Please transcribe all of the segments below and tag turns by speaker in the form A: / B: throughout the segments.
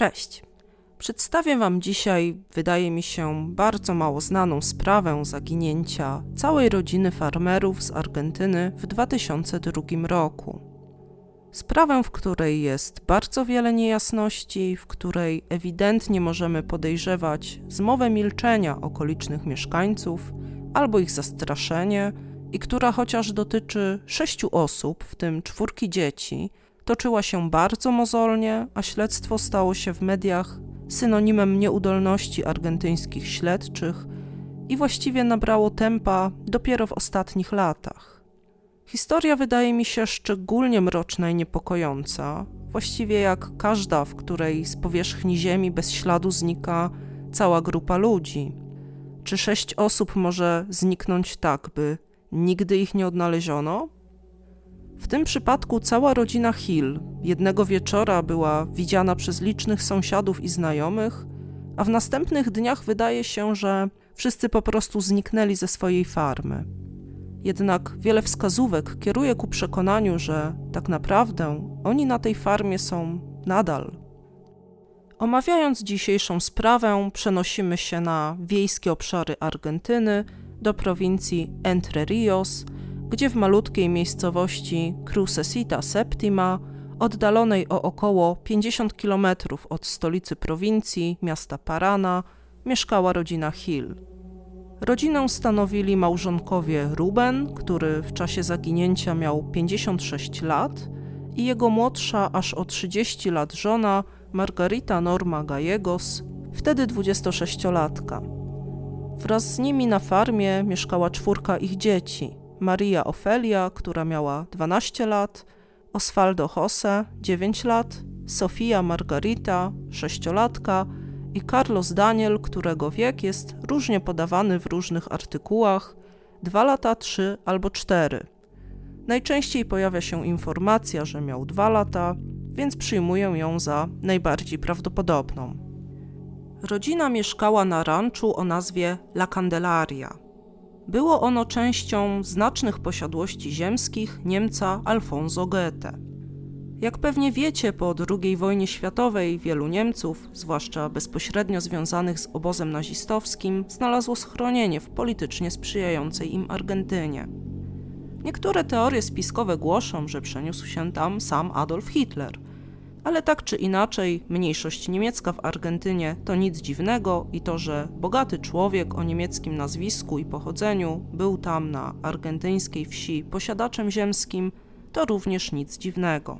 A: Cześć. Przedstawię Wam dzisiaj, wydaje mi się, bardzo mało znaną sprawę zaginięcia całej rodziny farmerów z Argentyny w 2002 roku. Sprawę, w której jest bardzo wiele niejasności, w której ewidentnie możemy podejrzewać zmowę milczenia okolicznych mieszkańców albo ich zastraszenie, i która chociaż dotyczy sześciu osób, w tym czwórki dzieci, toczyła się bardzo mozolnie, a śledztwo stało się w mediach synonimem nieudolności argentyńskich śledczych i właściwie nabrało tempa dopiero w ostatnich latach. Historia wydaje mi się szczególnie mroczna i niepokojąca, właściwie jak każda, w której z powierzchni ziemi bez śladu znika cała grupa ludzi. Czy sześć osób może zniknąć tak, by nigdy ich nie odnaleziono? W tym przypadku cała rodzina Hill jednego wieczora była widziana przez licznych sąsiadów i znajomych, a w następnych dniach wydaje się, że wszyscy po prostu zniknęli ze swojej farmy. Jednak wiele wskazówek kieruje ku przekonaniu, że tak naprawdę oni na tej farmie są nadal. Omawiając dzisiejszą sprawę, przenosimy się na wiejskie obszary Argentyny, do prowincji Entre Rios, gdzie w malutkiej miejscowości Crucesita Septima, oddalonej o około 50 km od stolicy prowincji, miasta Parana, mieszkała rodzina Hill. Rodzinę stanowili małżonkowie Ruben, który w czasie zaginięcia miał 56 lat, i jego młodsza aż o 30 lat żona Margarita Norma Gallegos, wtedy 26-latka. Wraz z nimi na farmie mieszkała czwórka ich dzieci: Maria Ofelia, która miała 12 lat, Osvaldo Jose, 9 lat, Sofia Margarita, 6-latka i Carlos Daniel, którego wiek jest różnie podawany w różnych artykułach 2 lata, 3 albo 4. Najczęściej pojawia się informacja, że miał 2 lata, więc przyjmuję ją za najbardziej prawdopodobną. Rodzina mieszkała na ranczu o nazwie La Candelaria. Było ono częścią znacznych posiadłości ziemskich Niemca Alfonso Goethe. Jak pewnie wiecie, po II wojnie światowej wielu Niemców, zwłaszcza bezpośrednio związanych z obozem nazistowskim, znalazło schronienie w politycznie sprzyjającej im Argentynie. Niektóre teorie spiskowe głoszą, że przeniósł się tam sam Adolf Hitler – ale tak czy inaczej, mniejszość niemiecka w Argentynie to nic dziwnego i to, że bogaty człowiek o niemieckim nazwisku i pochodzeniu był tam na argentyńskiej wsi posiadaczem ziemskim, to również nic dziwnego.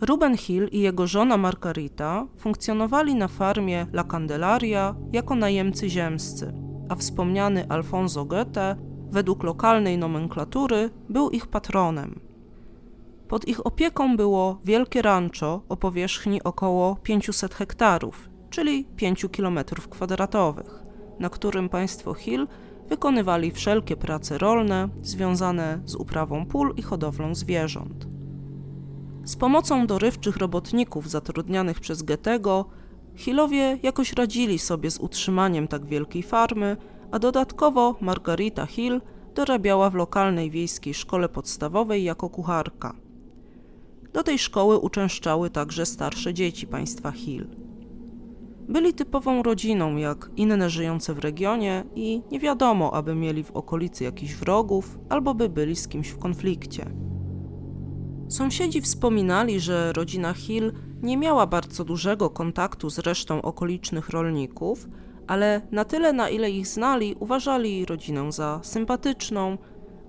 A: Ruben Hill i jego żona Margarita funkcjonowali na farmie La Candelaria jako najemcy ziemscy, a wspomniany Alfonso Goethe, według lokalnej nomenklatury, był ich patronem – pod ich opieką było wielkie rancho o powierzchni około 500 hektarów, czyli 5 km kwadratowych, na którym państwo Hill wykonywali wszelkie prace rolne związane z uprawą pól i hodowlą zwierząt. Z pomocą dorywczych robotników zatrudnianych przez Goethego, Hillowie jakoś radzili sobie z utrzymaniem tak wielkiej farmy, a dodatkowo Margarita Hill dorabiała w lokalnej wiejskiej szkole podstawowej jako kucharka. Do tej szkoły uczęszczały także starsze dzieci państwa Hill. Byli typową rodziną, jak inne żyjące w regionie, i nie wiadomo, aby mieli w okolicy jakichś wrogów albo by byli z kimś w konflikcie. Sąsiedzi wspominali, że rodzina Hill nie miała bardzo dużego kontaktu z resztą okolicznych rolników, ale na tyle, na ile ich znali, uważali rodzinę za sympatyczną,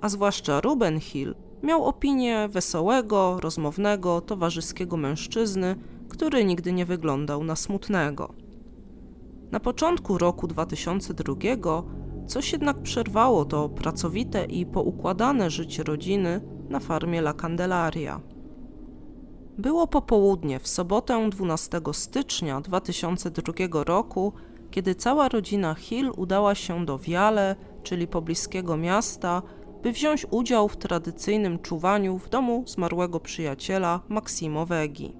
A: a zwłaszcza Ruben Hill Miał opinię wesołego, rozmownego, towarzyskiego mężczyzny, który nigdy nie wyglądał na smutnego. Na początku roku 2002 coś jednak przerwało to pracowite i poukładane życie rodziny na farmie La Candelaria. Było popołudnie w sobotę 12 stycznia 2002 roku, kiedy cała rodzina Hill udała się do Viale, czyli pobliskiego miasta, by wziąć udział w tradycyjnym czuwaniu w domu zmarłego przyjaciela Maksimo Wegi.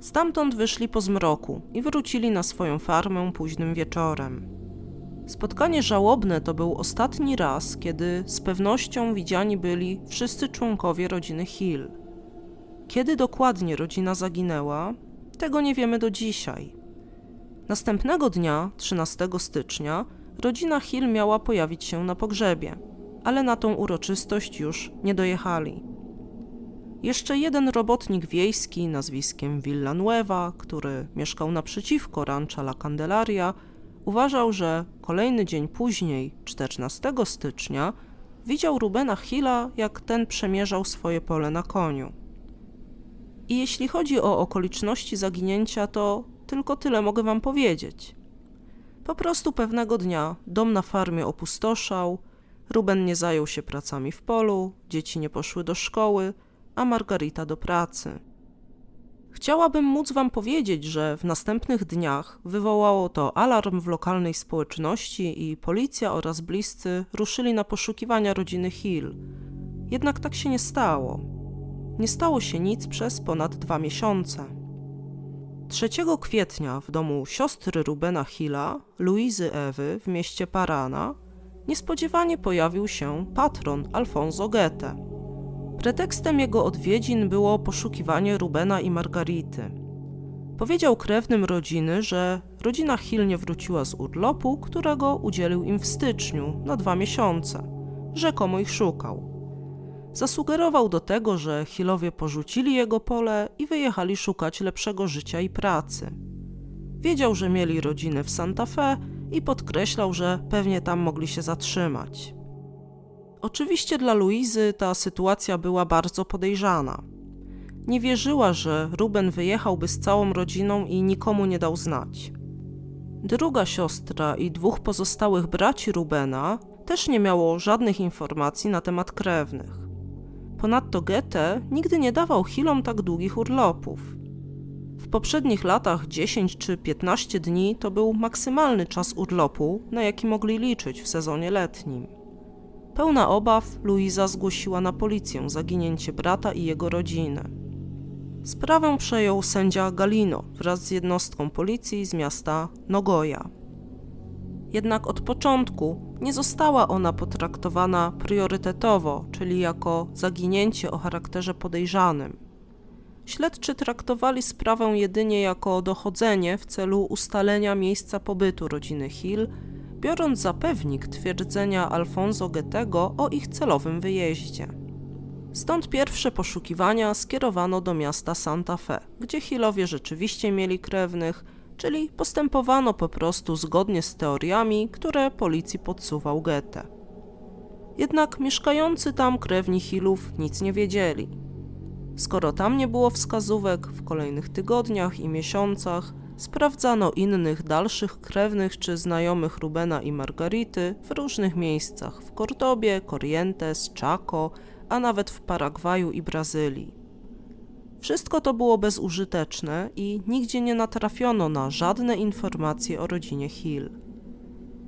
A: Stamtąd wyszli po zmroku i wrócili na swoją farmę późnym wieczorem. Spotkanie żałobne to był ostatni raz, kiedy z pewnością widziani byli wszyscy członkowie rodziny Hill. Kiedy dokładnie rodzina zaginęła, tego nie wiemy do dzisiaj. Następnego dnia, 13 stycznia, rodzina Hill miała pojawić się na pogrzebie, ale na tą uroczystość już nie dojechali. Jeszcze jeden robotnik wiejski nazwiskiem Villanueva, który mieszkał naprzeciwko rancha La Candelaria, uważał, że kolejny dzień później, 14 stycznia, widział Rubena Hilla, jak ten przemierzał swoje pole na koniu. I jeśli chodzi o okoliczności zaginięcia, to tylko tyle mogę wam powiedzieć. Po prostu pewnego dnia dom na farmie opustoszał, Ruben nie zajął się pracami w polu, dzieci nie poszły do szkoły, a Margarita do pracy. Chciałabym móc Wam powiedzieć, że w następnych dniach wywołało to alarm w lokalnej społeczności i policja oraz bliscy ruszyli na poszukiwania rodziny Hill. Jednak tak się nie stało. Nie stało się nic przez ponad dwa miesiące. 3 kwietnia w domu siostry Rubena Hilla, Luizy Ewy w mieście Parana, niespodziewanie pojawił się patron Alfonso Goethe. Pretekstem jego odwiedzin było poszukiwanie Rubena i Margarity. Powiedział krewnym rodziny, że rodzina Hill nie wróciła z urlopu, którego udzielił im w styczniu na dwa miesiące. Rzekomo ich szukał. Zasugerował do tego, że Hillowie porzucili jego pole i wyjechali szukać lepszego życia i pracy. Wiedział, że mieli rodzinę w Santa Fe i podkreślał, że pewnie tam mogli się zatrzymać. Oczywiście dla Luizy ta sytuacja była bardzo podejrzana. Nie wierzyła, że Ruben wyjechałby z całą rodziną i nikomu nie dał znać. Druga siostra i dwóch pozostałych braci Rubena też nie miało żadnych informacji na temat krewnych. Ponadto Goethe nigdy nie dawał Hilom tak długich urlopów. Poprzednich latach 10 czy 15 dni to był maksymalny czas urlopu, na jaki mogli liczyć w sezonie letnim. Pełna obaw, Luiza zgłosiła na policję zaginięcie brata i jego rodziny. Sprawę przejął sędzia Galino wraz z jednostką policji z miasta Nogoja. Jednak od początku nie została ona potraktowana priorytetowo, czyli jako zaginięcie o charakterze podejrzanym. Śledczy traktowali sprawę jedynie jako dochodzenie w celu ustalenia miejsca pobytu rodziny Hill biorąc za pewnik twierdzenia Alfonso Goethego o ich celowym wyjeździe. Stąd pierwsze poszukiwania skierowano do miasta Santa Fe, gdzie Hillowie rzeczywiście mieli krewnych, czyli postępowano po prostu zgodnie z teoriami, które policji podsuwał Goethe. Jednak mieszkający tam krewni Hillów nic nie wiedzieli. Skoro tam nie było wskazówek, w kolejnych tygodniach i miesiącach Sprawdzano innych dalszych krewnych czy znajomych Rubena i Margarity w różnych miejscach w Kordobie, Corrientes, Chaco, a nawet w Paragwaju i Brazylii. Wszystko to było bezużyteczne i nigdzie nie natrafiono na żadne informacje o rodzinie Hill.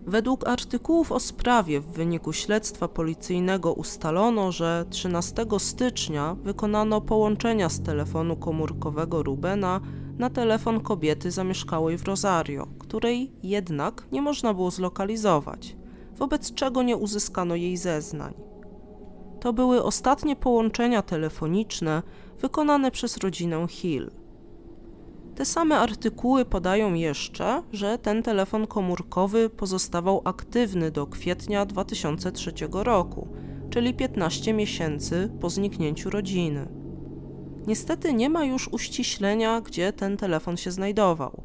A: Według artykułów o sprawie w wyniku śledztwa policyjnego ustalono, że 13 stycznia wykonano połączenia z telefonu komórkowego Rubena na telefon kobiety zamieszkałej w Rosario, której jednak nie można było zlokalizować, wobec czego nie uzyskano jej zeznań. To były ostatnie połączenia telefoniczne wykonane przez rodzinę Hill. Te same artykuły podają jeszcze, że ten telefon komórkowy pozostawał aktywny do kwietnia 2003 roku, czyli 15 miesięcy po zniknięciu rodziny. Niestety nie ma już uściślenia, gdzie ten telefon się znajdował.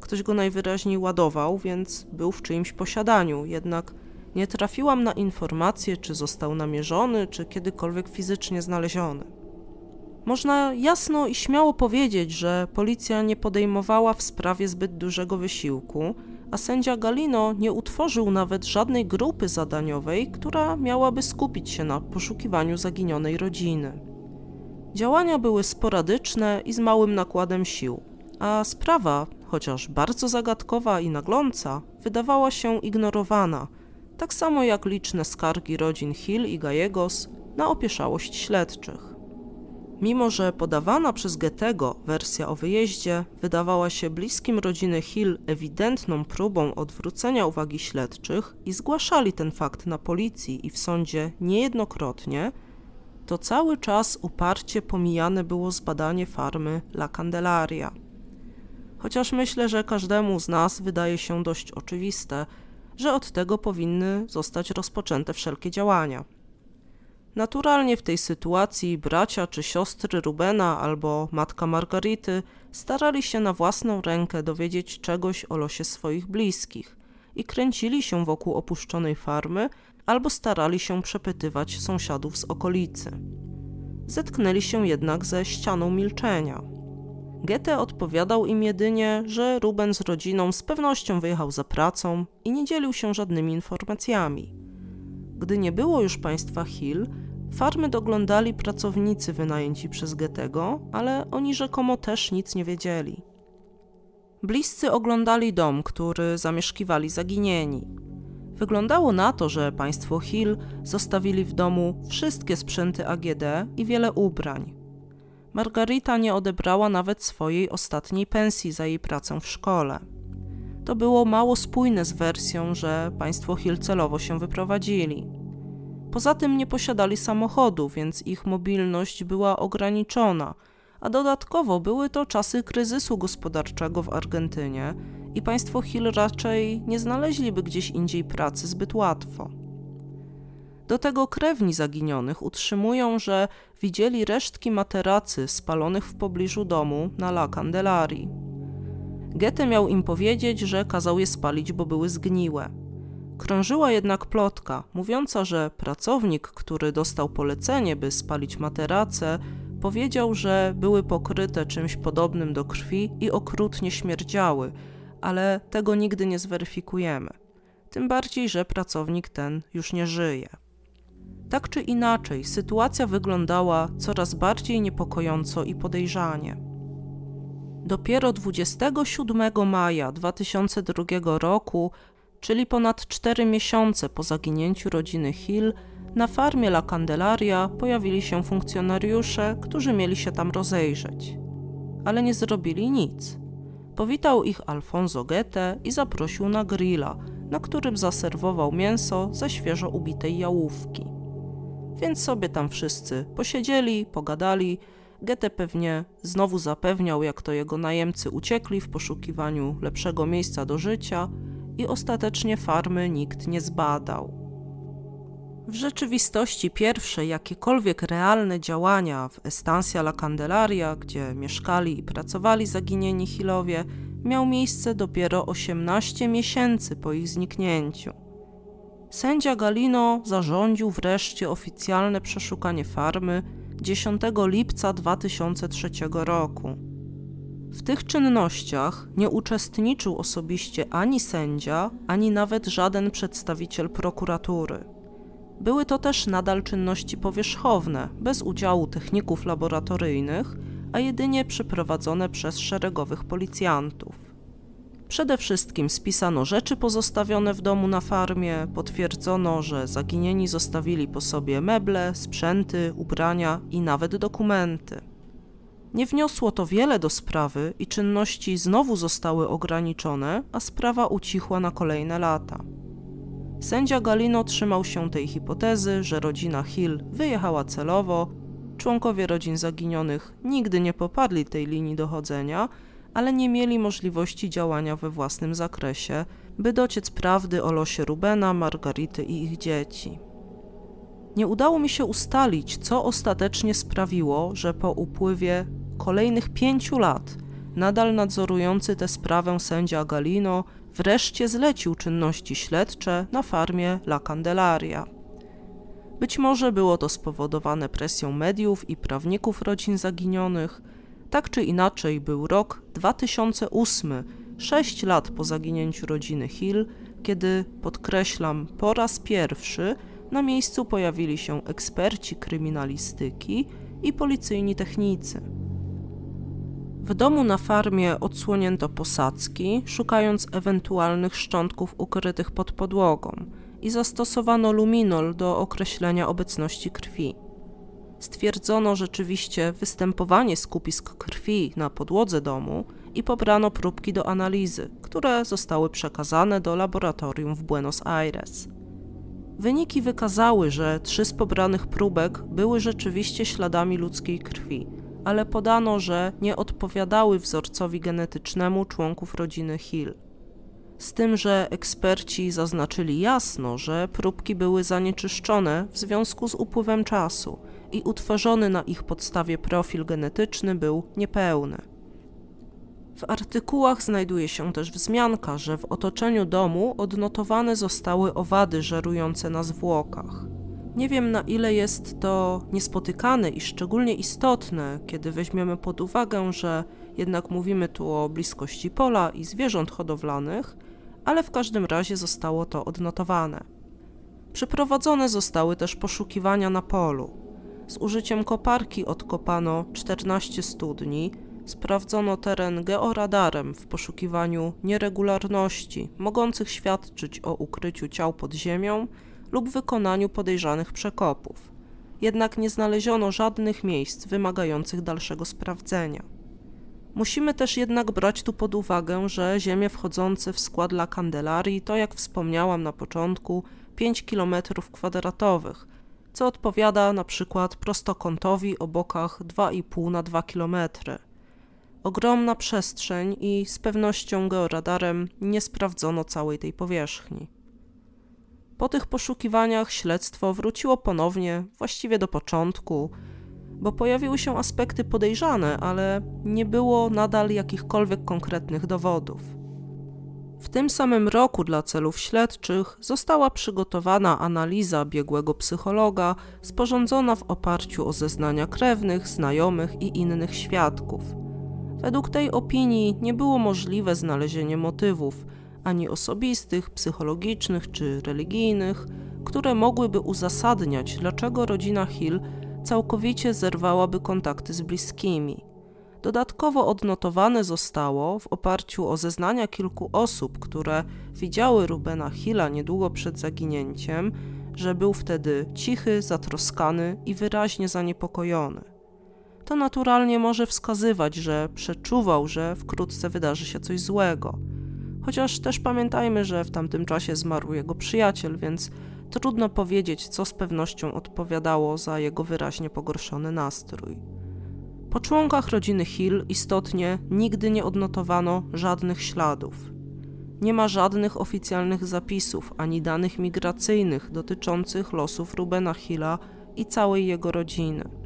A: Ktoś go najwyraźniej ładował, więc był w czyimś posiadaniu, jednak nie trafiłam na informację, czy został namierzony, czy kiedykolwiek fizycznie znaleziony. Można jasno i śmiało powiedzieć, że policja nie podejmowała w sprawie zbyt dużego wysiłku, a sędzia Galino nie utworzył nawet żadnej grupy zadaniowej, która miałaby skupić się na poszukiwaniu zaginionej rodziny. Działania były sporadyczne i z małym nakładem sił, a sprawa, chociaż bardzo zagadkowa i nagląca, wydawała się ignorowana, tak samo jak liczne skargi rodzin Hill i Gallegos na opieszałość śledczych. Mimo, że podawana przez Goethego wersja o wyjeździe wydawała się bliskim rodziny Hill ewidentną próbą odwrócenia uwagi śledczych i zgłaszali ten fakt na policji i w sądzie niejednokrotnie, to cały czas uparcie pomijane było zbadanie farmy La Candelaria. chociaż myślę, że każdemu z nas wydaje się dość oczywiste, że od tego powinny zostać rozpoczęte wszelkie działania. Naturalnie w tej sytuacji bracia czy siostry Rubena albo matka Margarity starali się na własną rękę dowiedzieć czegoś o losie swoich bliskich i kręcili się wokół opuszczonej farmy albo starali się przepytywać sąsiadów z okolicy. Zetknęli się jednak ze ścianą milczenia. Goethe odpowiadał im jedynie, że Ruben z rodziną z pewnością wyjechał za pracą i nie dzielił się żadnymi informacjami. Gdy nie było już państwa Hill, farmy doglądali pracownicy wynajęci przez Goethego, ale oni rzekomo też nic nie wiedzieli. Bliscy oglądali dom, który zamieszkiwali zaginieni. Wyglądało na to, że państwo Hill zostawili w domu wszystkie sprzęty AGD i wiele ubrań. Margarita nie odebrała nawet swojej ostatniej pensji za jej pracę w szkole. To było mało spójne z wersją, że państwo Hill celowo się wyprowadzili. Poza tym nie posiadali samochodu, więc ich mobilność była ograniczona, a dodatkowo były to czasy kryzysu gospodarczego w Argentynie i państwo Hill raczej nie znaleźliby gdzieś indziej pracy zbyt łatwo. Do tego krewni zaginionych utrzymują, że widzieli resztki materacy spalonych w pobliżu domu na La Candelarii. Goethe miał im powiedzieć, że kazał je spalić, bo były zgniłe. Krążyła jednak plotka, mówiąca, że pracownik, który dostał polecenie, by spalić materace, powiedział, że były pokryte czymś podobnym do krwi i okrutnie śmierdziały, ale tego nigdy nie zweryfikujemy. Tym bardziej, że pracownik ten już nie żyje. Tak czy inaczej, sytuacja wyglądała coraz bardziej niepokojąco i podejrzanie. Dopiero 27 maja 2002 roku, czyli ponad 4 miesiące po zaginięciu rodziny Hill, na farmie La Candelaria pojawili się funkcjonariusze, którzy mieli się tam rozejrzeć. Ale nie zrobili nic. Powitał ich Alfonso Goethe i zaprosił na grilla, na którym zaserwował mięso ze świeżo ubitej jałówki. Więc sobie tam wszyscy posiedzieli, pogadali. Goethe pewnie znowu zapewniał, jak to jego najemcy uciekli w poszukiwaniu lepszego miejsca do życia i ostatecznie farmy nikt nie zbadał. W rzeczywistości pierwsze jakiekolwiek realne działania w Estancia La Candelaria, gdzie mieszkali i pracowali zaginieni Hillowie, miał miejsce dopiero 18 miesięcy po ich zniknięciu. Sędzia Galino zarządził wreszcie oficjalne przeszukanie farmy 10 lipca 2003 roku. W tych czynnościach nie uczestniczył osobiście ani sędzia, ani nawet żaden przedstawiciel prokuratury. Były to też nadal czynności powierzchowne, bez udziału techników laboratoryjnych, a jedynie przeprowadzone przez szeregowych policjantów. Przede wszystkim spisano rzeczy pozostawione w domu na farmie, potwierdzono, że zaginieni zostawili po sobie meble, sprzęty, ubrania i nawet dokumenty. Nie wniosło to wiele do sprawy i czynności znowu zostały ograniczone, a sprawa ucichła na kolejne lata. Sędzia Galino trzymał się tej hipotezy, że rodzina Hill wyjechała celowo, członkowie rodzin zaginionych nigdy nie popadli tej linii dochodzenia, ale nie mieli możliwości działania we własnym zakresie, by dociec prawdy o losie Rubena, Margarity i ich dzieci. Nie udało mi się ustalić, co ostatecznie sprawiło, że po upływie kolejnych pięciu lat nadal nadzorujący tę sprawę sędzia Galino wreszcie zlecił czynności śledcze na farmie La Candelaria. Być może było to spowodowane presją mediów i prawników rodzin zaginionych. Tak czy inaczej był rok 2008, sześć lat po zaginięciu rodziny Hill, kiedy, podkreślam, po raz pierwszy na miejscu pojawili się eksperci kryminalistyki i policyjni technicy. W domu na farmie odsłonięto posadzki, szukając ewentualnych szczątków ukrytych pod podłogą i zastosowano luminol do określenia obecności krwi. Stwierdzono rzeczywiście występowanie skupisk krwi na podłodze domu i pobrano próbki do analizy, które zostały przekazane do laboratorium w Buenos Aires. Wyniki wykazały, że trzy z pobranych próbek były rzeczywiście śladami ludzkiej krwi – ale podano, że nie odpowiadały wzorcowi genetycznemu członków rodziny Hill. Z tym, że eksperci zaznaczyli jasno, że próbki były zanieczyszczone w związku z upływem czasu i utworzony na ich podstawie profil genetyczny był niepełny. W artykułach znajduje się też wzmianka, że w otoczeniu domu odnotowane zostały owady żerujące na zwłokach. Nie wiem na ile jest to niespotykane i szczególnie istotne, kiedy weźmiemy pod uwagę, że jednak mówimy tu o bliskości pola i zwierząt hodowlanych, ale w każdym razie zostało to odnotowane. Przeprowadzone zostały też poszukiwania na polu. Z użyciem koparki odkopano 14 studni, sprawdzono teren georadarem w poszukiwaniu nieregularności mogących świadczyć o ukryciu ciał pod ziemią lub wykonaniu podejrzanych przekopów. Jednak nie znaleziono żadnych miejsc wymagających dalszego sprawdzenia. Musimy też jednak brać tu pod uwagę, że ziemie wchodzące w skład La Candelarii to, jak wspomniałam na początku, 5 km kwadratowych, co odpowiada na przykład prostokątowi o bokach 2,5 na 2 km. Ogromna przestrzeń i z pewnością georadarem nie sprawdzono całej tej powierzchni. Po tych poszukiwaniach śledztwo wróciło ponownie, właściwie do początku, bo pojawiły się aspekty podejrzane, ale nie było nadal jakichkolwiek konkretnych dowodów. W tym samym roku dla celów śledczych została przygotowana analiza biegłego psychologa, sporządzona w oparciu o zeznania krewnych, znajomych i innych świadków. Według tej opinii nie było możliwe znalezienie motywów, ani osobistych, psychologicznych czy religijnych, które mogłyby uzasadniać, dlaczego rodzina Hill całkowicie zerwałaby kontakty z bliskimi. Dodatkowo odnotowane zostało w oparciu o zeznania kilku osób, które widziały Rubena Hilla niedługo przed zaginięciem, że był wtedy cichy, zatroskany i wyraźnie zaniepokojony. To naturalnie może wskazywać, że przeczuwał, że wkrótce wydarzy się coś złego. Chociaż też pamiętajmy, że w tamtym czasie zmarł jego przyjaciel, więc trudno powiedzieć, co z pewnością odpowiadało za jego wyraźnie pogorszony nastrój. Po członkach rodziny Hill istotnie nigdy nie odnotowano żadnych śladów. Nie ma żadnych oficjalnych zapisów ani danych migracyjnych dotyczących losów Rubena Hilla i całej jego rodziny.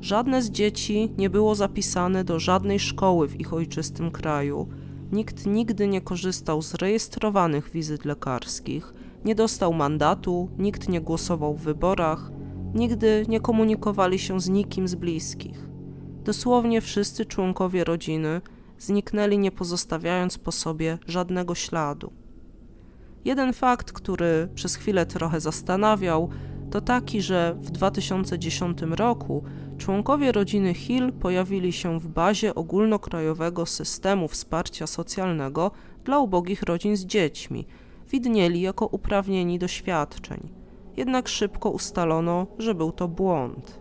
A: Żadne z dzieci nie było zapisane do żadnej szkoły w ich ojczystym kraju. Nikt nigdy nie korzystał z rejestrowanych wizyt lekarskich, nie dostał mandatu, nikt nie głosował w wyborach, nigdy nie komunikowali się z nikim z bliskich. Dosłownie wszyscy członkowie rodziny zniknęli, nie pozostawiając po sobie żadnego śladu. Jeden fakt, który przez chwilę trochę zastanawiał, to taki, że w 2010 roku członkowie rodziny Hill pojawili się w bazie ogólnokrajowego systemu wsparcia socjalnego dla ubogich rodzin z dziećmi. Widnieli jako uprawnieni do świadczeń. Jednak szybko ustalono, że był to błąd.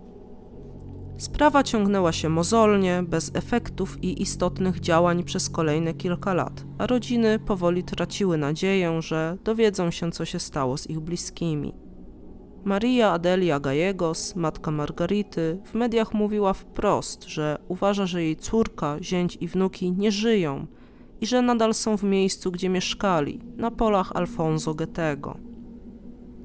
A: Sprawa ciągnęła się mozolnie, bez efektów i istotnych działań przez kolejne kilka lat, a rodziny powoli traciły nadzieję, że dowiedzą się, co się stało z ich bliskimi. Maria Adelia Gallegos, matka Margarity, w mediach mówiła wprost, że uważa, że jej córka, zięć i wnuki nie żyją i że nadal są w miejscu, gdzie mieszkali, na polach Alfonso Goethego.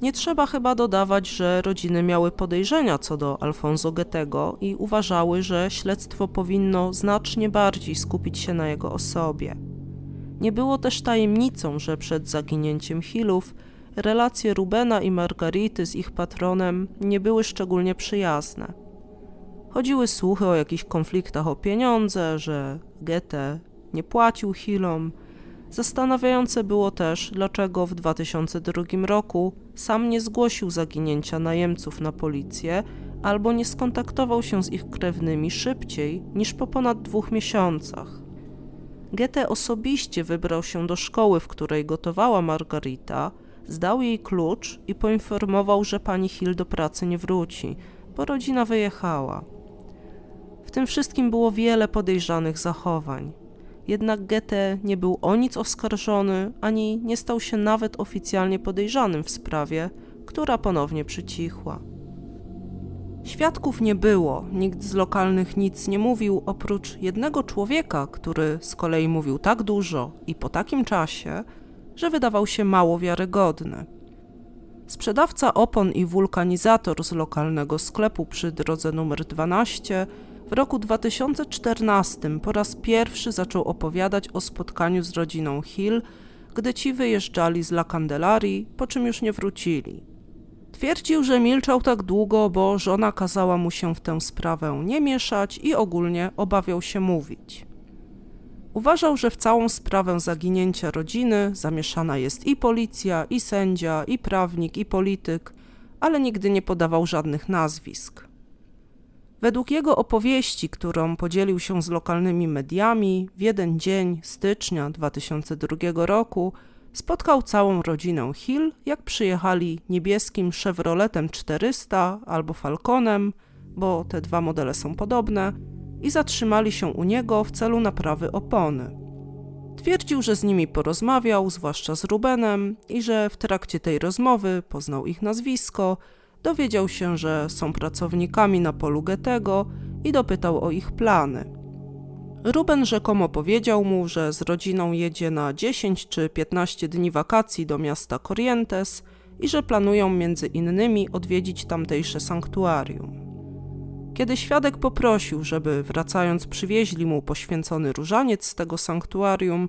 A: Nie trzeba chyba dodawać, że rodziny miały podejrzenia co do Alfonso Goethego i uważały, że śledztwo powinno znacznie bardziej skupić się na jego osobie. Nie było też tajemnicą, że przed zaginięciem Hillów relacje Rubena i Margarity z ich patronem nie były szczególnie przyjazne. Chodziły słuchy o jakichś konfliktach o pieniądze, że Goethe nie płacił Hillom. Zastanawiające było też, dlaczego w 2002 roku sam nie zgłosił zaginięcia najemców na policję albo nie skontaktował się z ich krewnymi szybciej niż po ponad dwóch miesiącach. Goethe osobiście wybrał się do szkoły, w której gotowała Margarita, zdał jej klucz i poinformował, że pani Hill do pracy nie wróci, bo rodzina wyjechała. W tym wszystkim było wiele podejrzanych zachowań. Jednak Goethe nie był o nic oskarżony, ani nie stał się nawet oficjalnie podejrzanym w sprawie, która ponownie przycichła. Świadków nie było, nikt z lokalnych nic nie mówił, oprócz jednego człowieka, który z kolei mówił tak dużo i po takim czasie, że wydawał się mało wiarygodny. Sprzedawca opon i wulkanizator z lokalnego sklepu przy drodze numer 12 w roku 2014 po raz pierwszy zaczął opowiadać o spotkaniu z rodziną Hill, gdy ci wyjeżdżali z La Candelarii, po czym już nie wrócili. Twierdził, że milczał tak długo, bo żona kazała mu się w tę sprawę nie mieszać i ogólnie obawiał się mówić. Uważał, że w całą sprawę zaginięcia rodziny zamieszana jest i policja, i sędzia, i prawnik, i polityk, ale nigdy nie podawał żadnych nazwisk. Według jego opowieści, którą podzielił się z lokalnymi mediami, w jeden dzień stycznia 2002 roku spotkał całą rodzinę Hill, jak przyjechali niebieskim Chevroletem 400 albo Falconem, bo te dwa modele są podobne, i zatrzymali się u niego w celu naprawy opony. Twierdził, że z nimi porozmawiał, zwłaszcza z Rubenem, i że w trakcie tej rozmowy poznał ich nazwisko, dowiedział się, że są pracownikami na polu Getego i dopytał o ich plany. Ruben rzekomo powiedział mu, że z rodziną jedzie na 10 czy 15 dni wakacji do miasta Corrientes i że planują między innymi odwiedzić tamtejsze sanktuarium. Kiedy świadek poprosił, żeby wracając przywieźli mu poświęcony różaniec z tego sanktuarium,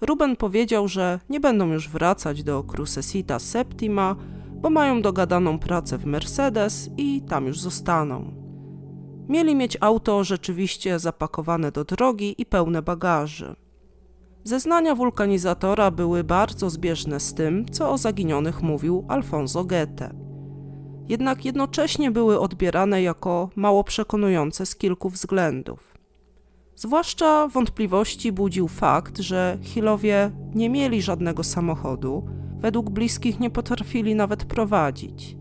A: Ruben powiedział, że nie będą już wracać do Crucesita Septima, bo mają dogadaną pracę w Mercedes i tam już zostaną. Mieli mieć auto rzeczywiście zapakowane do drogi i pełne bagaży. Zeznania wulkanizatora były bardzo zbieżne z tym, co o zaginionych mówił Alfonso Goethe jednak jednocześnie były odbierane jako mało przekonujące z kilku względów. Zwłaszcza wątpliwości budził fakt, że Hillowie nie mieli żadnego samochodu, według bliskich nie potrafili nawet prowadzić.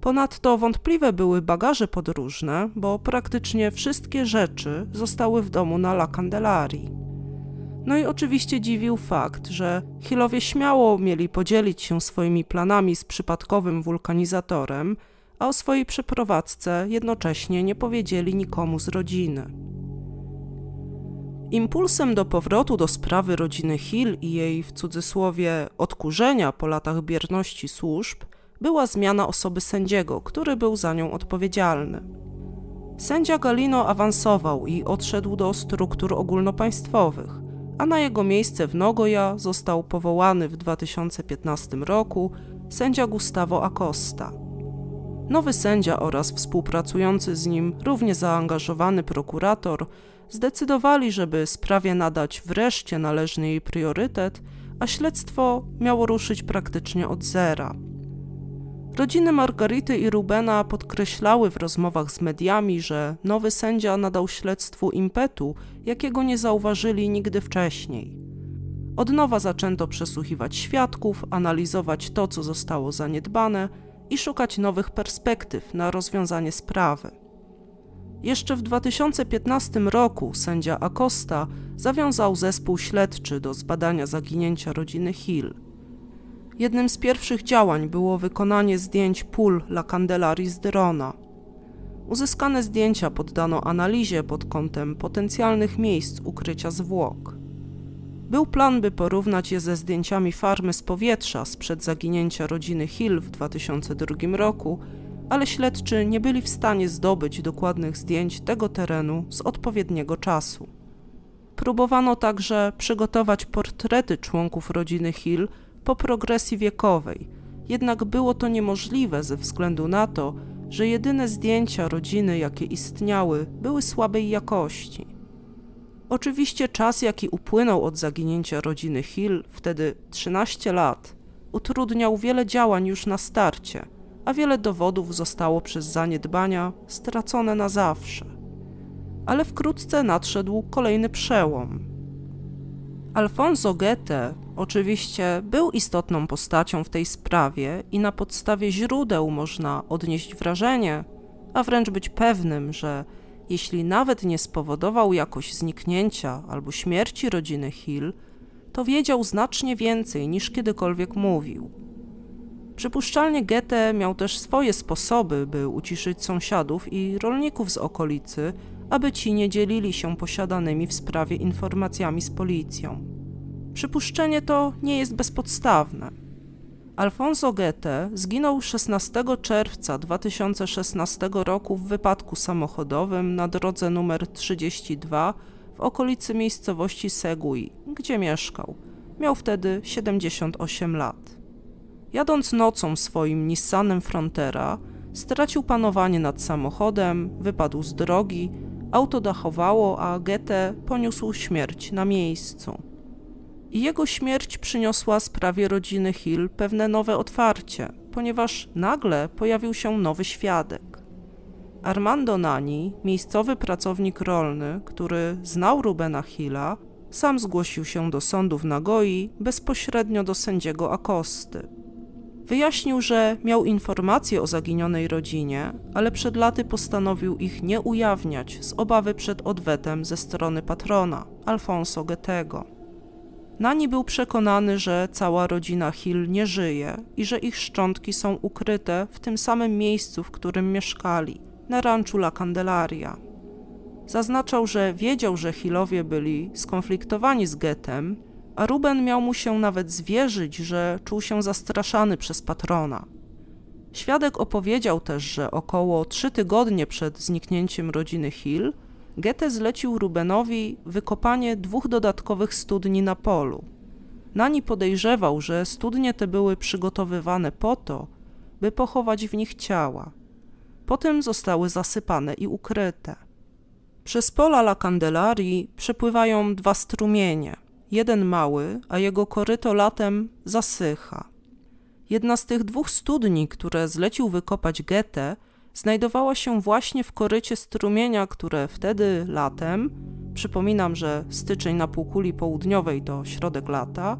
A: Ponadto wątpliwe były bagaże podróżne, bo praktycznie wszystkie rzeczy zostały w domu na La Candelarii. No i oczywiście dziwił fakt, że Hillowie śmiało mieli podzielić się swoimi planami z przypadkowym wulkanizatorem, a o swojej przeprowadzce jednocześnie nie powiedzieli nikomu z rodziny. Impulsem do powrotu do sprawy rodziny Hill i jej w cudzysłowie odkurzenia po latach bierności służb była zmiana osoby sędziego, który był za nią odpowiedzialny. Sędzia Galino awansował i odszedł do struktur ogólnopaństwowych a na jego miejsce w Nogoja został powołany w 2015 roku sędzia Gustavo Acosta. Nowy sędzia oraz współpracujący z nim równie zaangażowany prokurator zdecydowali, żeby sprawie nadać wreszcie należny jej priorytet, a śledztwo miało ruszyć praktycznie od zera. Rodziny Margarity i Rubena podkreślały w rozmowach z mediami, że nowy sędzia nadał śledztwu impetu, jakiego nie zauważyli nigdy wcześniej. Od nowa zaczęto przesłuchiwać świadków, analizować to, co zostało zaniedbane i szukać nowych perspektyw na rozwiązanie sprawy. Jeszcze w 2015 roku sędzia Acosta zawiązał zespół śledczy do zbadania zaginięcia rodziny Hill. Jednym z pierwszych działań było wykonanie zdjęć pól La Candelarii z drona. Uzyskane zdjęcia poddano analizie pod kątem potencjalnych miejsc ukrycia zwłok. Był plan, by porównać je ze zdjęciami farmy z powietrza sprzed zaginięcia rodziny Hill w 2002 roku, ale śledczy nie byli w stanie zdobyć dokładnych zdjęć tego terenu z odpowiedniego czasu. Próbowano także przygotować portrety członków rodziny Hill po progresji wiekowej, jednak było to niemożliwe ze względu na to, że jedyne zdjęcia rodziny, jakie istniały, były słabej jakości. Oczywiście czas, jaki upłynął od zaginięcia rodziny Hill, wtedy 13 lat, utrudniał wiele działań już na starcie, a wiele dowodów zostało przez zaniedbania stracone na zawsze. Ale wkrótce nadszedł kolejny przełom. Alfonso Goethe oczywiście był istotną postacią w tej sprawie i na podstawie źródeł można odnieść wrażenie, a wręcz być pewnym, że jeśli nawet nie spowodował jakoś zniknięcia albo śmierci rodziny Hill, to wiedział znacznie więcej niż kiedykolwiek mówił. Przypuszczalnie Goethe miał też swoje sposoby, by uciszyć sąsiadów i rolników z okolicy, aby ci nie dzielili się posiadanymi w sprawie informacjami z policją. Przypuszczenie to nie jest bezpodstawne. Alfonso Goethe zginął 16 czerwca 2016 roku w wypadku samochodowym na drodze numer 32 w okolicy miejscowości Segui, gdzie mieszkał. Miał wtedy 78 lat. Jadąc nocą swoim Nissanem Frontera, stracił panowanie nad samochodem, wypadł z drogi, auto dachowało, a Goethe poniósł śmierć na miejscu. I jego śmierć przyniosła sprawie rodziny Hill pewne nowe otwarcie, ponieważ nagle pojawił się nowy świadek. Armando Nani, miejscowy pracownik rolny, który znał Rubena Hilla, sam zgłosił się do sądu w Nagoi bezpośrednio do sędziego Akosty. Wyjaśnił, że miał informacje o zaginionej rodzinie, ale przed laty postanowił ich nie ujawniać z obawy przed odwetem ze strony patrona, Alfonso Goethego. Nani był przekonany, że cała rodzina Hill nie żyje i że ich szczątki są ukryte w tym samym miejscu, w którym mieszkali, na ranczu La Candelaria. Zaznaczał, że wiedział, że Hillowie byli skonfliktowani z Getem, a Ruben miał mu się nawet zwierzyć, że czuł się zastraszany przez patrona. Świadek opowiedział też, że około trzy tygodnie przed zniknięciem rodziny Hill Goethe zlecił Rubenowi wykopanie dwóch dodatkowych studni na polu. Nani podejrzewał, że studnie te były przygotowywane po to, by pochować w nich ciała. Potem zostały zasypane i ukryte. Przez pola La Candelarii przepływają dwa strumienie. Jeden mały, a jego koryto latem zasycha. Jedna z tych dwóch studni, które zlecił wykopać Goethe, znajdowała się właśnie w korycie strumienia, które wtedy latem, przypominam, że styczeń na półkuli południowej to środek lata,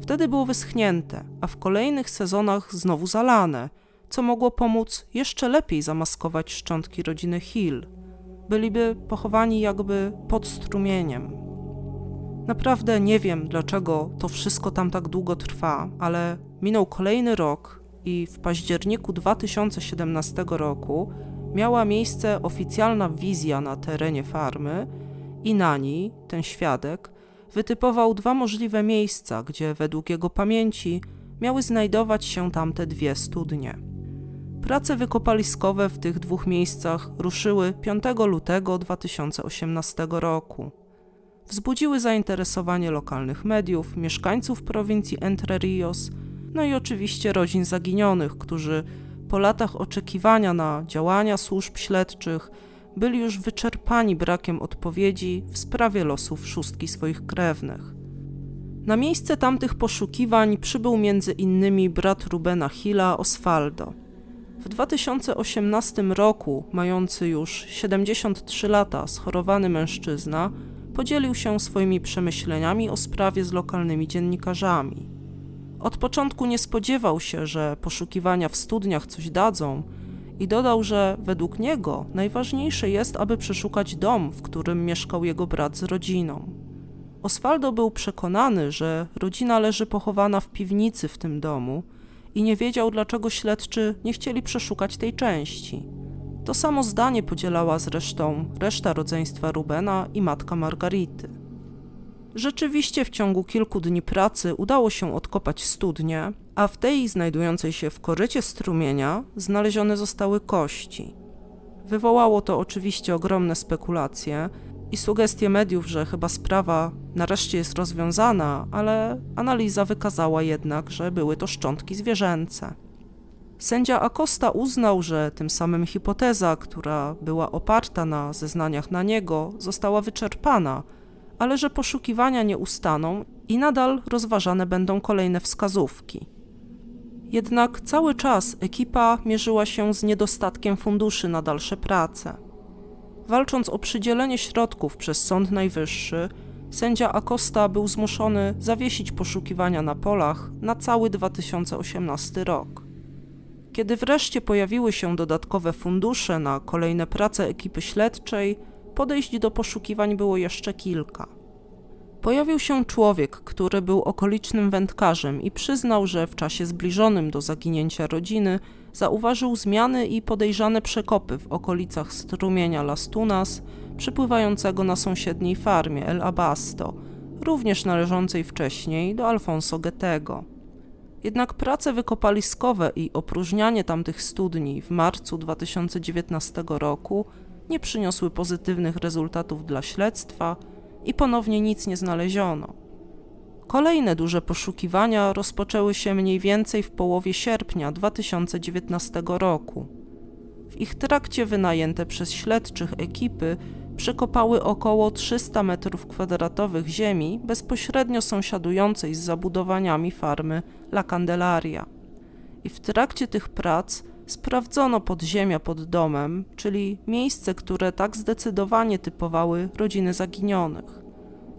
A: wtedy było wyschnięte, a w kolejnych sezonach znowu zalane, co mogło pomóc jeszcze lepiej zamaskować szczątki rodziny Hill. Byliby pochowani jakby pod strumieniem. Naprawdę nie wiem, dlaczego to wszystko tam tak długo trwa, ale minął kolejny rok i w październiku 2017 roku miała miejsce oficjalna wizja na terenie farmy i na niej ten świadek wytypował dwa możliwe miejsca, gdzie według jego pamięci miały znajdować się tamte dwie studnie. Prace wykopaliskowe w tych dwóch miejscach ruszyły 5 lutego 2018 roku. Wzbudziły zainteresowanie lokalnych mediów, mieszkańców prowincji Entre Rios no i oczywiście rodzin zaginionych, którzy po latach oczekiwania na działania służb śledczych byli już wyczerpani brakiem odpowiedzi w sprawie losów szóstki swoich krewnych. Na miejsce tamtych poszukiwań przybył między innymi brat Rubena Hilla, Osvaldo. W 2018 roku, mający już 73 lata, schorowany mężczyzna podzielił się swoimi przemyśleniami o sprawie z lokalnymi dziennikarzami. Od początku nie spodziewał się, że poszukiwania w studniach coś dadzą i dodał, że według niego najważniejsze jest, aby przeszukać dom, w którym mieszkał jego brat z rodziną. Osvaldo był przekonany, że rodzina leży pochowana w piwnicy w tym domu i nie wiedział, dlaczego śledczy nie chcieli przeszukać tej części. To samo zdanie podzielała zresztą reszta rodzeństwa Rubena i matka Margarity. Rzeczywiście w ciągu kilku dni pracy udało się odkopać studnię, a w tej znajdującej się w korycie strumienia znalezione zostały kości. Wywołało to oczywiście ogromne spekulacje i sugestie mediów, że chyba sprawa nareszcie jest rozwiązana, ale analiza wykazała jednak, że były to szczątki zwierzęce. Sędzia Acosta uznał, że tym samym hipoteza, która była oparta na zeznaniach na niego, została wyczerpana – ale że poszukiwania nie ustaną i nadal rozważane będą kolejne wskazówki. Jednak cały czas ekipa mierzyła się z niedostatkiem funduszy na dalsze prace. Walcząc o przydzielenie środków przez Sąd Najwyższy, sędzia Acosta był zmuszony zawiesić poszukiwania na polach na cały 2018 rok. Kiedy wreszcie pojawiły się dodatkowe fundusze na kolejne prace ekipy śledczej, podejść do poszukiwań było jeszcze kilka. Pojawił się człowiek, który był okolicznym wędkarzem i przyznał, że w czasie zbliżonym do zaginięcia rodziny zauważył zmiany i podejrzane przekopy w okolicach strumienia Las Tunas, przypływającego na sąsiedniej farmie El Abasto, również należącej wcześniej do Alfonso Goethego. Jednak prace wykopaliskowe i opróżnianie tamtych studni w marcu 2019 roku nie przyniosły pozytywnych rezultatów dla śledztwa i ponownie nic nie znaleziono. Kolejne duże poszukiwania rozpoczęły się mniej więcej w połowie sierpnia 2019 roku. W ich trakcie wynajęte przez śledczych ekipy przekopały około 300 metrów kwadratowych ziemi bezpośrednio sąsiadującej z zabudowaniami farmy La Candelaria. I w trakcie tych prac sprawdzono podziemia pod domem, czyli miejsce, które tak zdecydowanie typowały rodziny zaginionych.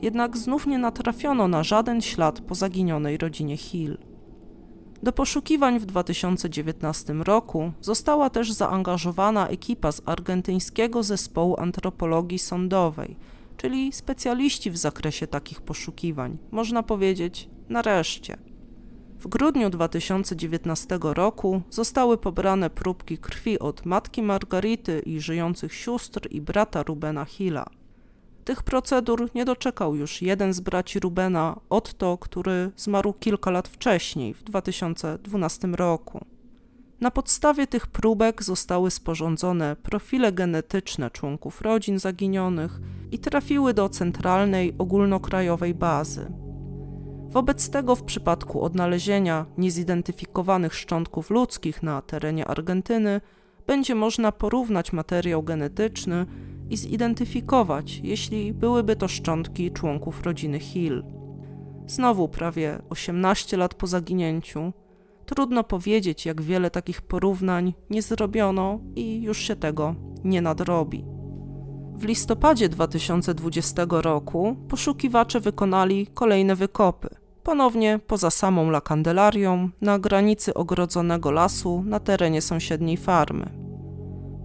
A: Jednak znów nie natrafiono na żaden ślad po zaginionej rodzinie Hill. Do poszukiwań w 2019 roku została też zaangażowana ekipa z argentyńskiego zespołu antropologii sądowej, czyli specjaliści w zakresie takich poszukiwań. Można powiedzieć, nareszcie. W grudniu 2019 roku zostały pobrane próbki krwi od matki Margarity i żyjących sióstr i brata Rubena Hilla. Tych procedur nie doczekał już jeden z braci Rubena, Otto, który zmarł kilka lat wcześniej, w 2012 roku. Na podstawie tych próbek zostały sporządzone profile genetyczne członków rodzin zaginionych i trafiły do centralnej ogólnokrajowej bazy. Wobec tego w przypadku odnalezienia niezidentyfikowanych szczątków ludzkich na terenie Argentyny będzie można porównać materiał genetyczny i zidentyfikować, jeśli byłyby to szczątki członków rodziny Hill. Znowu prawie 18 lat po zaginięciu, trudno powiedzieć, jak wiele takich porównań nie zrobiono i już się tego nie nadrobi. W listopadzie 2020 roku poszukiwacze wykonali kolejne wykopy. Ponownie poza samą La Candelarią, na granicy ogrodzonego lasu na terenie sąsiedniej farmy.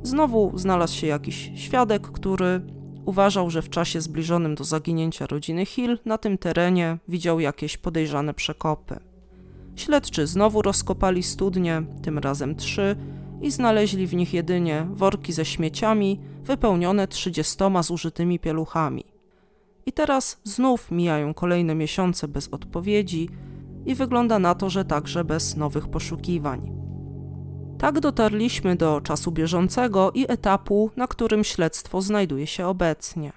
A: Znowu znalazł się jakiś świadek, który uważał, że w czasie zbliżonym do zaginięcia rodziny Hill na tym terenie widział jakieś podejrzane przekopy. Śledczy znowu rozkopali studnie, tym razem trzy, i znaleźli w nich jedynie worki ze śmieciami wypełnione trzydziestoma zużytymi pieluchami. I teraz znów mijają kolejne miesiące bez odpowiedzi i wygląda na to, że także bez nowych poszukiwań. Tak dotarliśmy do czasu bieżącego i etapu, na którym śledztwo znajduje się obecnie.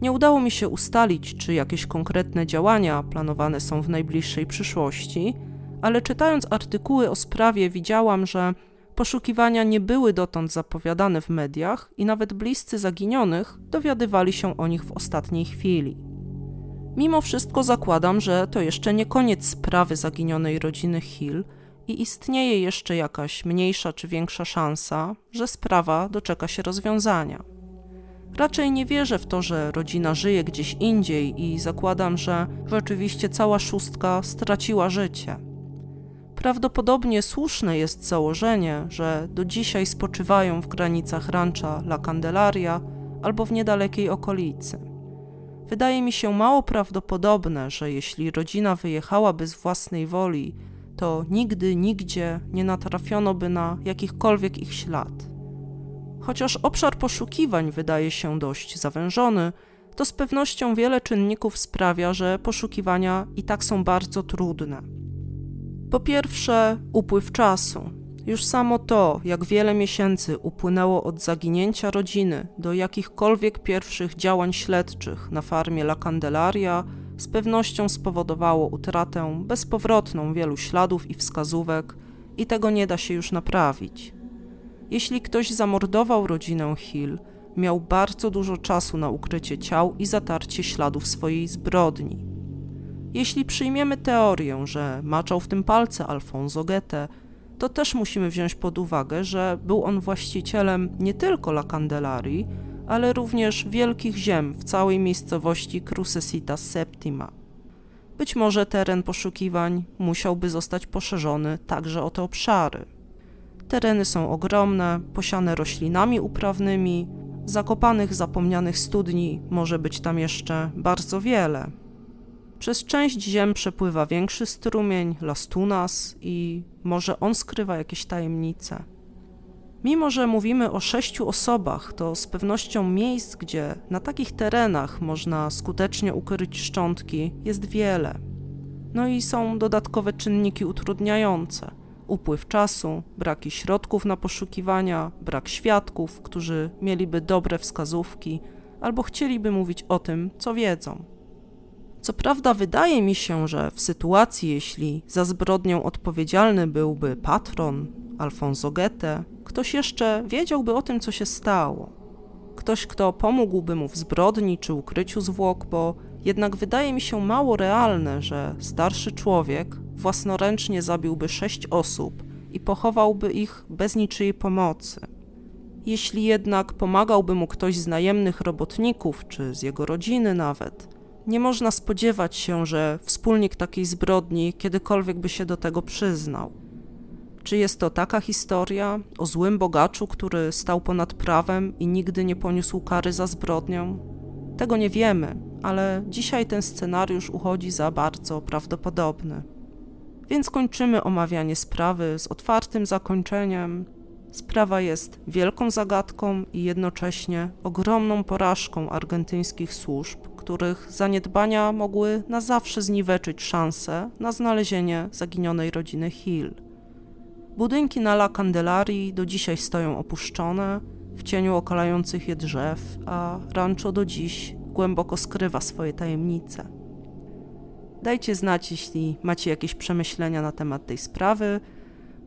A: Nie udało mi się ustalić, czy jakieś konkretne działania planowane są w najbliższej przyszłości, ale czytając artykuły o sprawie widziałam, że Poszukiwania nie były dotąd zapowiadane w mediach i nawet bliscy zaginionych dowiadywali się o nich w ostatniej chwili. Mimo wszystko zakładam, że to jeszcze nie koniec sprawy zaginionej rodziny Hill i istnieje jeszcze jakaś mniejsza czy większa szansa, że sprawa doczeka się rozwiązania. Raczej nie wierzę w to, że rodzina żyje gdzieś indziej i zakładam, że rzeczywiście cała szóstka straciła życie. Prawdopodobnie słuszne jest założenie, że do dzisiaj spoczywają w granicach rancha La Candelaria albo w niedalekiej okolicy. Wydaje mi się mało prawdopodobne, że jeśli rodzina wyjechałaby z własnej woli, to nigdy, nigdzie nie natrafiono by na jakichkolwiek ich ślad. Chociaż obszar poszukiwań wydaje się dość zawężony, to z pewnością wiele czynników sprawia, że poszukiwania i tak są bardzo trudne. Po pierwsze, upływ czasu. Już samo to, jak wiele miesięcy upłynęło od zaginięcia rodziny do jakichkolwiek pierwszych działań śledczych na farmie La Candelaria, z pewnością spowodowało utratę bezpowrotną wielu śladów i wskazówek, i tego nie da się już naprawić. Jeśli ktoś zamordował rodzinę Hill, miał bardzo dużo czasu na ukrycie ciał i zatarcie śladów swojej zbrodni. Jeśli przyjmiemy teorię, że maczał w tym palce Alfonso Goethe, to też musimy wziąć pod uwagę, że był on właścicielem nie tylko La Candelarii, ale również wielkich ziem w całej miejscowości Crucesita Septima. Być może teren poszukiwań musiałby zostać poszerzony także o te obszary. Tereny są ogromne, posiane roślinami uprawnymi, zakopanych, zapomnianych studni może być tam jeszcze bardzo wiele Przez część ziem przepływa większy strumień, Las Tunas, i może on skrywa jakieś tajemnice. Mimo, że mówimy o sześciu osobach, to z pewnością miejsc, gdzie na takich terenach można skutecznie ukryć szczątki, jest wiele. No i są dodatkowe czynniki utrudniające: upływ czasu, braki środków na poszukiwania, brak świadków, którzy mieliby dobre wskazówki albo chcieliby mówić o tym, co wiedzą. Co prawda, wydaje mi się, że w sytuacji, jeśli za zbrodnią odpowiedzialny byłby patron, Alfonso Goethe, ktoś jeszcze wiedziałby o tym, co się stało. Ktoś, kto pomógłby mu w zbrodni czy ukryciu zwłok, bo jednak wydaje mi się mało realne, że starszy człowiek własnoręcznie zabiłby sześć osób i pochowałby ich bez niczyjej pomocy. Jeśli jednak pomagałby mu ktoś z najemnych robotników, czy z jego rodziny nawet, nie można spodziewać się, że wspólnik takiej zbrodni kiedykolwiek by się do tego przyznał. Czy jest to taka historia o złym bogaczu, który stał ponad prawem i nigdy nie poniósł kary za zbrodnią? Tego nie wiemy, ale dzisiaj ten scenariusz uchodzi za bardzo prawdopodobny. Więc kończymy omawianie sprawy z otwartym zakończeniem. Sprawa jest wielką zagadką i jednocześnie ogromną porażką argentyńskich służb, których zaniedbania mogły na zawsze zniweczyć szanse na znalezienie zaginionej rodziny Hill. Budynki na La Candelarii do dzisiaj stoją opuszczone, w cieniu okalających je drzew, a rancho do dziś głęboko skrywa swoje tajemnice. Dajcie znać, jeśli macie jakieś przemyślenia na temat tej sprawy.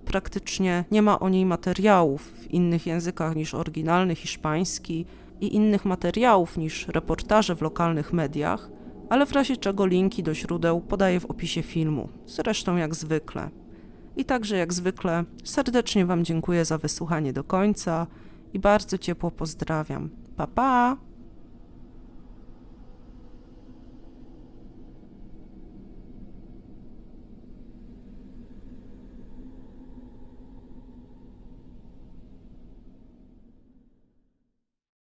A: Praktycznie nie ma o niej materiałów w innych językach niż oryginalny hiszpański i innych materiałów niż reportaże w lokalnych mediach, ale w razie czego linki do źródeł podaję w opisie filmu, zresztą jak zwykle. I także jak zwykle serdecznie Wam dziękuję za wysłuchanie do końca i bardzo ciepło pozdrawiam. Pa pa!